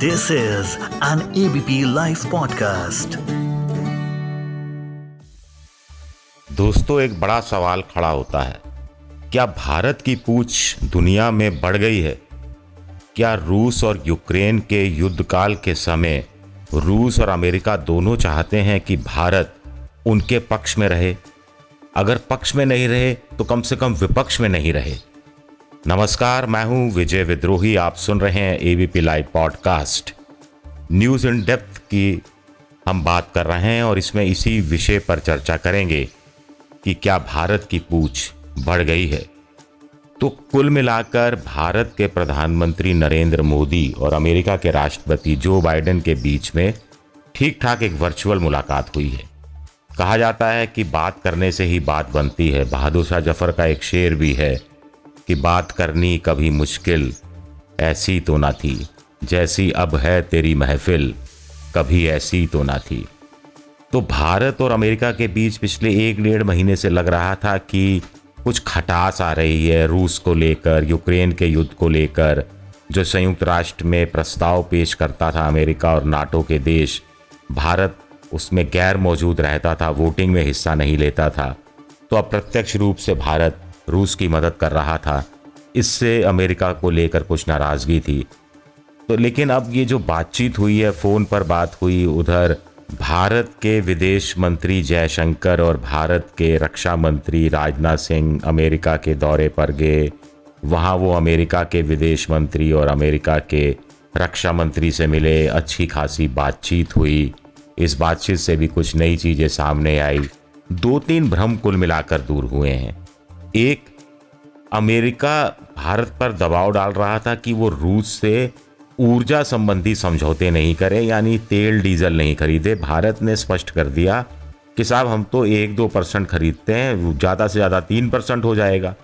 This is an ABP Life podcast. दोस्तों, एक बड़ा सवाल खड़ा होता है। क्या भारत की पूछ दुनिया में बढ़ गई है? क्या रूस और यूक्रेन के युद्ध काल के समय रूस और अमेरिका दोनों चाहते हैं कि भारत उनके पक्ष में रहे? अगर पक्ष में नहीं रहे तो कम से कम विपक्ष में नहीं रहे। नमस्कार, मैं हूँ विजय विद्रोही, आप सुन रहे हैं ABP live podcast news in depth की हम बात कर रहे हैं और इसमें इसी विषय पर चर्चा करेंगे कि क्या भारत की पूछ बढ़ गई है। तो कुल मिलाकर भारत के प्रधानमंत्री नरेंद्र मोदी और अमेरिका के राष्ट्रपति जो बाइडेन के बीच में ठीक ठाक एक वर्चुअल मुलाकात हुई है। कहा जाता है कि बात करने से ही बात बनती है। बहादुर शाह ज़फ़र का एक शेर भी है। कि बात करनी कभी मुश्किल, ऐसी तो ना थी। जैसी अब है तेरी महफिल, कभी ऐसी तो ना थी। तो भारत और अमेरिका के बीच पिछले एक डेढ़ महीने से लग रहा था कि कुछ खटास आ रही है रूस को लेकर, यूक्रेन के युद्ध को लेकर, जो संयुक्त राष्ट्र में प्रस्ताव पेश करता था अमेरिका और नाटो के देश। भारत उसमें गैर मौजूद रहता था, वोटिंग में हिस्सा नहीं लेता था। तो अप्रत्यक्ष रूप से भारत रूस की मदद कर रहा था। इससे अमेरिका को लेकर कुछ नाराज़गी थी। तो लेकिन अब ये जो बातचीत हुई है, फ़ोन पर बात हुई उधर, भारत के विदेश मंत्री जयशंकर और भारत के रक्षा मंत्री राजनाथ सिंह अमेरिका के दौरे पर गए। वहाँ वो अमेरिका के विदेश मंत्री और अमेरिका के रक्षा मंत्री से मिले। अच्छी खासी बातचीत हुई। इस बातचीत से भी कुछ नई चीज़ें सामने आई। दो तीन भ्रम कुल मिलाकर दूर हुए हैं। एक अमेरिका भारत पर दबाव डाल रहा था कि वो रूस से ऊर्जा संबंधी समझौते नहीं करे, यानी तेल, डीजल नहीं खरीदे। भारत ने स्पष्ट कर दिया कि साहब, हम तो एक दो परसेंट खरीदते हैं, ज़्यादा से ज़्यादा तीन परसेंट हो जाएगा।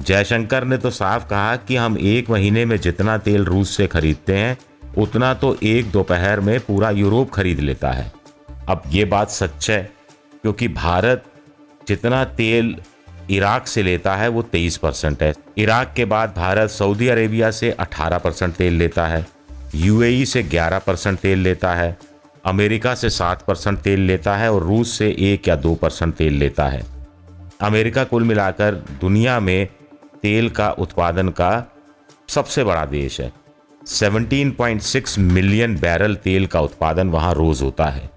जयशंकर ने तो साफ़ कहा कि हम एक महीने में जितना तेल रूस से खरीदते हैं, उतना तो एक दोपहर में पूरा यूरोप खरीद लेता है। अब ये बात सच है, क्योंकि भारत जितना तेल इराक से लेता है, वो तेईस परसेंट है। इराक के बाद भारत सऊदी अरेबिया से अठारह परसेंट तेल लेता है, यूएई से ग्यारह परसेंट तेल लेता है, अमेरिका से सात परसेंट तेल लेता है और रूस से एक या दो परसेंट तेल लेता है। अमेरिका कुल मिलाकर दुनिया में तेल का उत्पादन का सबसे बड़ा देश है। 17.6 मिलियन बैरल तेल का उत्पादन वहाँ रोज़ होता है।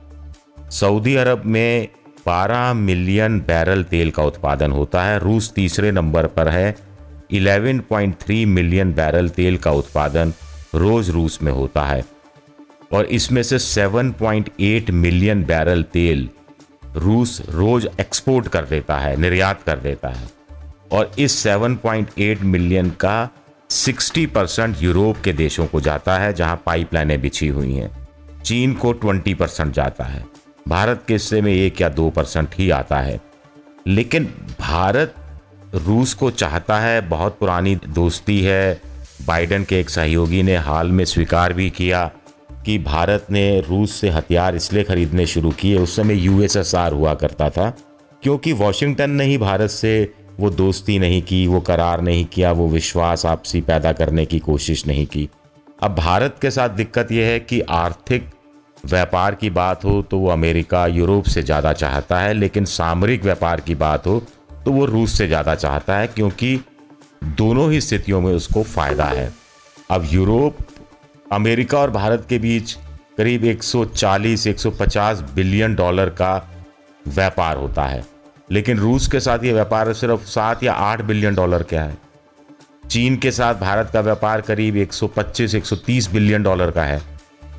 सऊदी अरब में 12 मिलियन बैरल तेल का उत्पादन होता है। रूस तीसरे नंबर पर है। 11.3 मिलियन बैरल तेल का उत्पादन रोज रूस में होता है। और इसमें से 7.8 मिलियन बैरल तेल रूस रोज एक्सपोर्ट कर देता है, निर्यात कर देता है। और इस 7.8 मिलियन का 60 परसेंट यूरोप के देशों को जाता है, जहाँ पाइपलाइनें बिछी हुई हैं। चीन को 20 परसेंट जाता है। भारत के हिस्से में एक या दो परसेंट ही आता है। लेकिन भारत रूस को चाहता है, बहुत पुरानी दोस्ती है। बाइडन के एक सहयोगी ने हाल में स्वीकार भी किया कि भारत ने रूस से हथियार इसलिए खरीदने शुरू किए, उस समय यूएसएसआर हुआ करता था, क्योंकि वॉशिंगटन ने ही भारत से वो दोस्ती नहीं की, वो करार नहीं किया, वो विश्वास आपसी पैदा करने की कोशिश नहीं की। अब भारत के साथ दिक्कत यह है कि आर्थिक व्यापार की बात हो तो वो अमेरिका, यूरोप से ज़्यादा चाहता है, लेकिन सामरिक व्यापार की बात हो तो वो रूस से ज़्यादा चाहता है, क्योंकि दोनों ही स्थितियों में उसको फ़ायदा है। अब यूरोप, अमेरिका और भारत के बीच करीब 140-150 बिलियन डॉलर का व्यापार होता है। लेकिन रूस के साथ ये व्यापार सिर्फ़ सात या आठ बिलियन डॉलर का है। चीन के साथ भारत का व्यापार करीब 125-130 बिलियन डॉलर का है।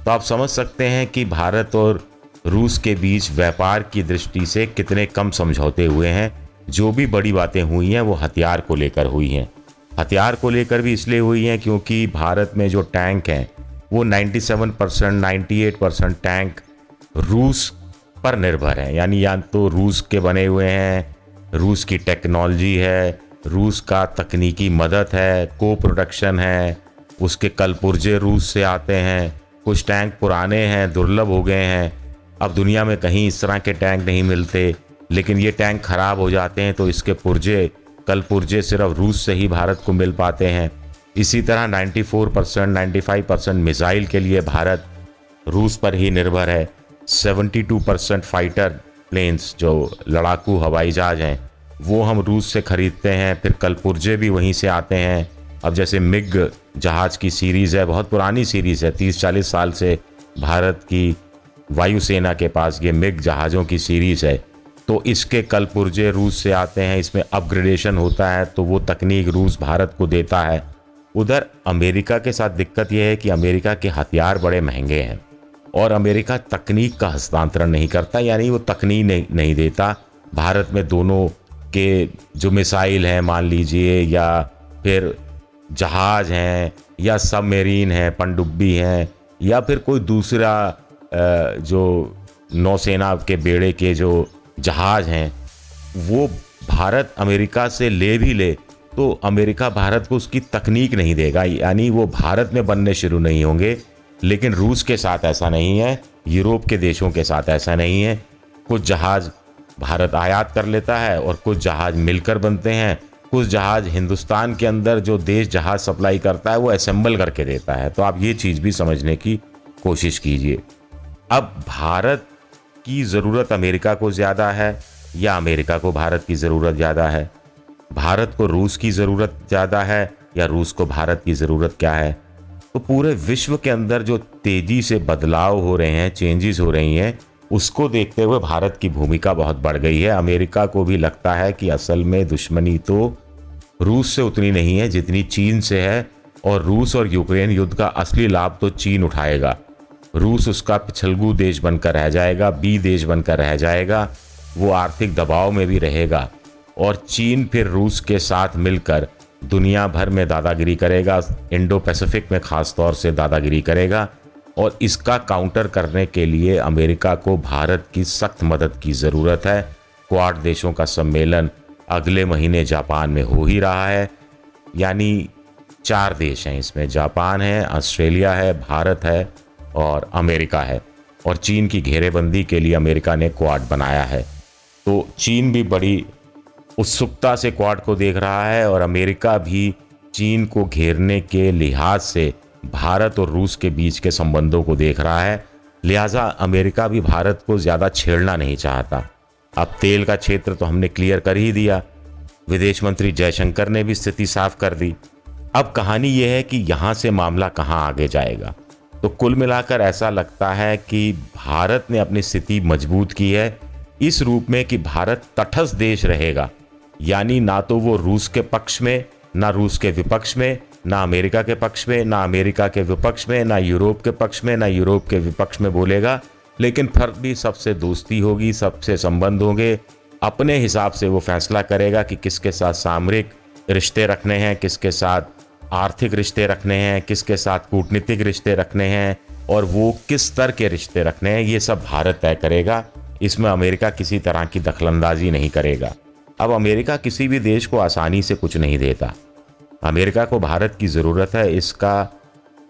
तो आप समझ सकते हैं कि भारत और रूस के बीच व्यापार की दृष्टि से कितने कम समझौते हुए हैं। जो भी बड़ी बातें हुई हैं, वो हथियार को लेकर हुई हैं। हथियार को लेकर भी इसलिए हुई हैं क्योंकि भारत में जो टैंक हैं, वो 97 परसेंट नाइन्टी परसेंट टैंक रूस पर निर्भर हैं। यानी या तो रूस के बने हुए हैं, रूस की टेक्नोलॉजी है, रूस का तकनीकी मदद है, को प्रोडक्शन है, उसके कल पुर्जे रूस से आते हैं। कुछ टैंक पुराने हैं, दुर्लभ हो गए हैं। अब दुनिया में कहीं इस तरह के टैंक नहीं मिलते, लेकिन ये टैंक ख़राब हो जाते हैं तो इसके पुर्जे, कल पुर्जे सिर्फ़ रूस से ही भारत को मिल पाते हैं। इसी तरह 94 परसेंट नाइन्टी परसेंट मिसाइल के लिए भारत रूस पर ही निर्भर है। 72 परसेंट फाइटर प्लेन्स जो लड़ाकू हवाई जहाज़ हैं, वो हम रूस से ख़रीदते हैं, फिर कल पुर्जे भी वहीं से आते हैं। अब जैसे मिग जहाज़ की सीरीज़ है बहुत पुरानी सीरीज़ है तीस चालीस साल से भारत की वायुसेना के पास ये मिग जहाज़ों की सीरीज़ है। तो इसके कल पुर्जे रूस से आते हैं इसमें अपग्रेडेशन होता है तो वो तकनीक रूस भारत को देता है। उधर अमेरिका के साथ दिक्कत यह है कि अमेरिका के हथियार बड़े महँगे हैं और अमेरिका तकनीक का हस्तांतरण नहीं करता यानी वो तकनीक नहीं, नहीं देता। भारत में दोनों के जो मिसाइल हैं मान लीजिए या फिर जहाज़ हैं, या सबमरीन हैं, पनडुब्बी हैं, या फिर कोई दूसरा जो नौसेना के बेड़े के जो जहाज़ हैं, वो भारत अमेरिका से ले भी ले तो अमेरिका भारत को उसकी तकनीक नहीं देगा। यानी वो भारत में बनने शुरू नहीं होंगे, लेकिन रूस के साथ ऐसा नहीं है, यूरोप के देशों के साथ ऐसा नहीं है। कुछ जहाज़ भारत आयात कर लेता है और कुछ जहाज़ मिलकर बनते हैं कुछ जहाज़ हिंदुस्तान के अंदर जो देश जहाज़ सप्लाई करता है, वो असेंबल करके देता है। तो आप ये चीज़ भी समझने की कोशिश कीजिए। अब भारत की ज़रूरत अमेरिका को ज़्यादा है या अमेरिका को भारत की ज़रूरत ज़्यादा है? भारत को रूस की ज़रूरत ज़्यादा है या रूस को भारत की ज़रूरत क्या है? तो पूरे विश्व के अंदर जो तेज़ी से बदलाव हो रहे हैं चेंजेस हो रही हैं उसको देखते हुए भारत की भूमिका बहुत बढ़ गई है। अमेरिका को भी लगता है कि असल में दुश्मनी तो रूस से उतनी नहीं है, जितनी चीन से है। और रूस और यूक्रेन युद्ध का असली लाभ तो चीन उठाएगा। रूस उसका पिछलगू देश बनकर रह जाएगा, बी देश बनकर रह जाएगा, वो आर्थिक दबाव में भी रहेगा। और चीन फिर रूस के साथ मिलकर दुनिया भर में दादागिरी करेगा इंडो पैसिफिक में ख़ास तौर से दादागिरी करेगा। और इसका काउंटर करने के लिए अमेरिका को भारत की सख्त मदद की ज़रूरत है। क्वाड देशों का सम्मेलन अगले महीने जापान में हो ही रहा है। यानी चार देश हैं इसमें, जापान है, ऑस्ट्रेलिया है, भारत है और अमेरिका है। और चीन की घेरेबंदी के लिए अमेरिका ने क्वाड बनाया है। तो चीन भी बड़ी उत्सुकता से क्वाड को देख रहा है और अमेरिका भी चीन को घेरने के लिहाज से भारत और रूस के बीच के संबंधों को देख रहा है। लिहाजा अमेरिका भी भारत को ज़्यादा छेड़ना नहीं चाहता। अब तेल का क्षेत्र तो हमने क्लियर कर ही दिया। विदेश मंत्री जयशंकर ने भी स्थिति साफ़ कर दी। अब कहानी यह है कि यहाँ से मामला कहाँ आगे जाएगा। तो कुल मिलाकर ऐसा लगता है कि भारत ने अपनी स्थिति मज़बूत की है। इस रूप में कि भारत तटस्थ देश रहेगा। यानी ना तो वो रूस के पक्ष में, ना रूस के विपक्ष में ना अमेरिका के पक्ष में, ना अमेरिका के विपक्ष में, ना यूरोप के पक्ष में, ना यूरोप के विपक्ष में बोलेगा। लेकिन फ़र्क भी सबसे दोस्ती होगी, सबसे संबंध होंगे। अपने हिसाब से वो फैसला करेगा कि किसके साथ सामरिक रिश्ते रखने हैं, किसके साथ आर्थिक रिश्ते रखने हैं, किसके साथ कूटनीतिक रिश्ते रखने हैं, और वो किस स्तर के रिश्ते रखने हैं, ये सब भारत तय करेगा। इसमें अमेरिका किसी तरह की दखलंदाजी नहीं करेगा। अब अमेरिका किसी भी देश को आसानी से कुछ नहीं देता। अमेरिका को भारत की ज़रूरत है। इसका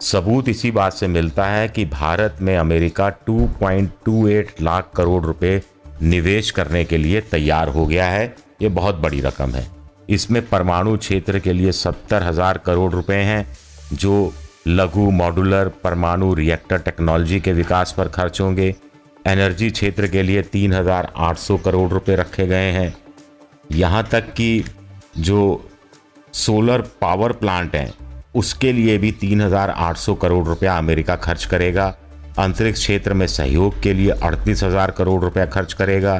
सबूत इसी बात से मिलता है कि भारत में अमेरिका 2.28 लाख करोड़ रुपए निवेश करने के लिए तैयार हो गया है। ये बहुत बड़ी रकम है। इसमें परमाणु क्षेत्र के लिए सत्तर हज़ार करोड़ रुपए हैं, जो लघु, मॉड्यूलर, परमाणु रिएक्टर टेक्नोलॉजी के विकास पर खर्च होंगे। एनर्जी क्षेत्र के लिए तीन हज़ार आठ सौ करोड़ रुपए रखे गए हैं। यहाँ तक कि जो सोलर पावर प्लांट हैं। उसके लिए भी 3,800 करोड़ रुपया अमेरिका खर्च करेगा। अंतरिक्ष क्षेत्र में सहयोग के लिए अड़तीस हज़ार करोड़ रुपया खर्च करेगा।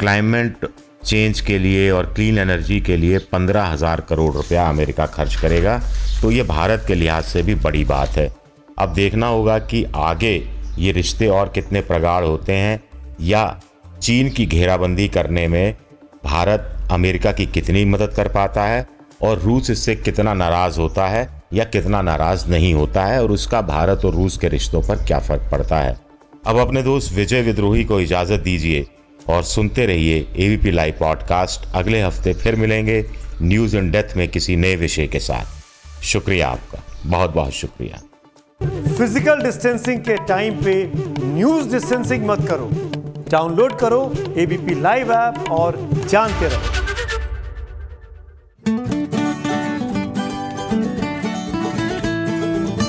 क्लाइमेट चेंज के लिए और क्लीन एनर्जी के लिए पंद्रह हज़ार करोड़ रुपया अमेरिका खर्च करेगा। तो ये भारत के लिहाज से भी बड़ी बात है। अब देखना होगा कि आगे ये रिश्ते और कितने प्रगाढ़ होते हैं या चीन की घेराबंदी करने में भारत अमेरिका की कितनी मदद कर पाता है। और रूस इससे कितना नाराज़ होता है या कितना नाराज़ नहीं होता है और उसका भारत और रूस के रिश्तों पर क्या फ़र्क पड़ता है। अब अपने दोस्त विजय विद्रोही को इजाज़त दीजिए और सुनते रहिए एबीपी लाइव पॉडकास्ट अगले हफ़्ते फिर मिलेंगे न्यूज़ इन डेथ में किसी नए विषय के साथ। शुक्रिया आपका। बहुत बहुत शुक्रिया। फ़िज़िकल डिस्टेंसिंग के टाइम पे न्यूज़ डिस्टेंसिंग मत करो। डाउनलोड करो एबीपी लाइव ऐप और जानते रहो।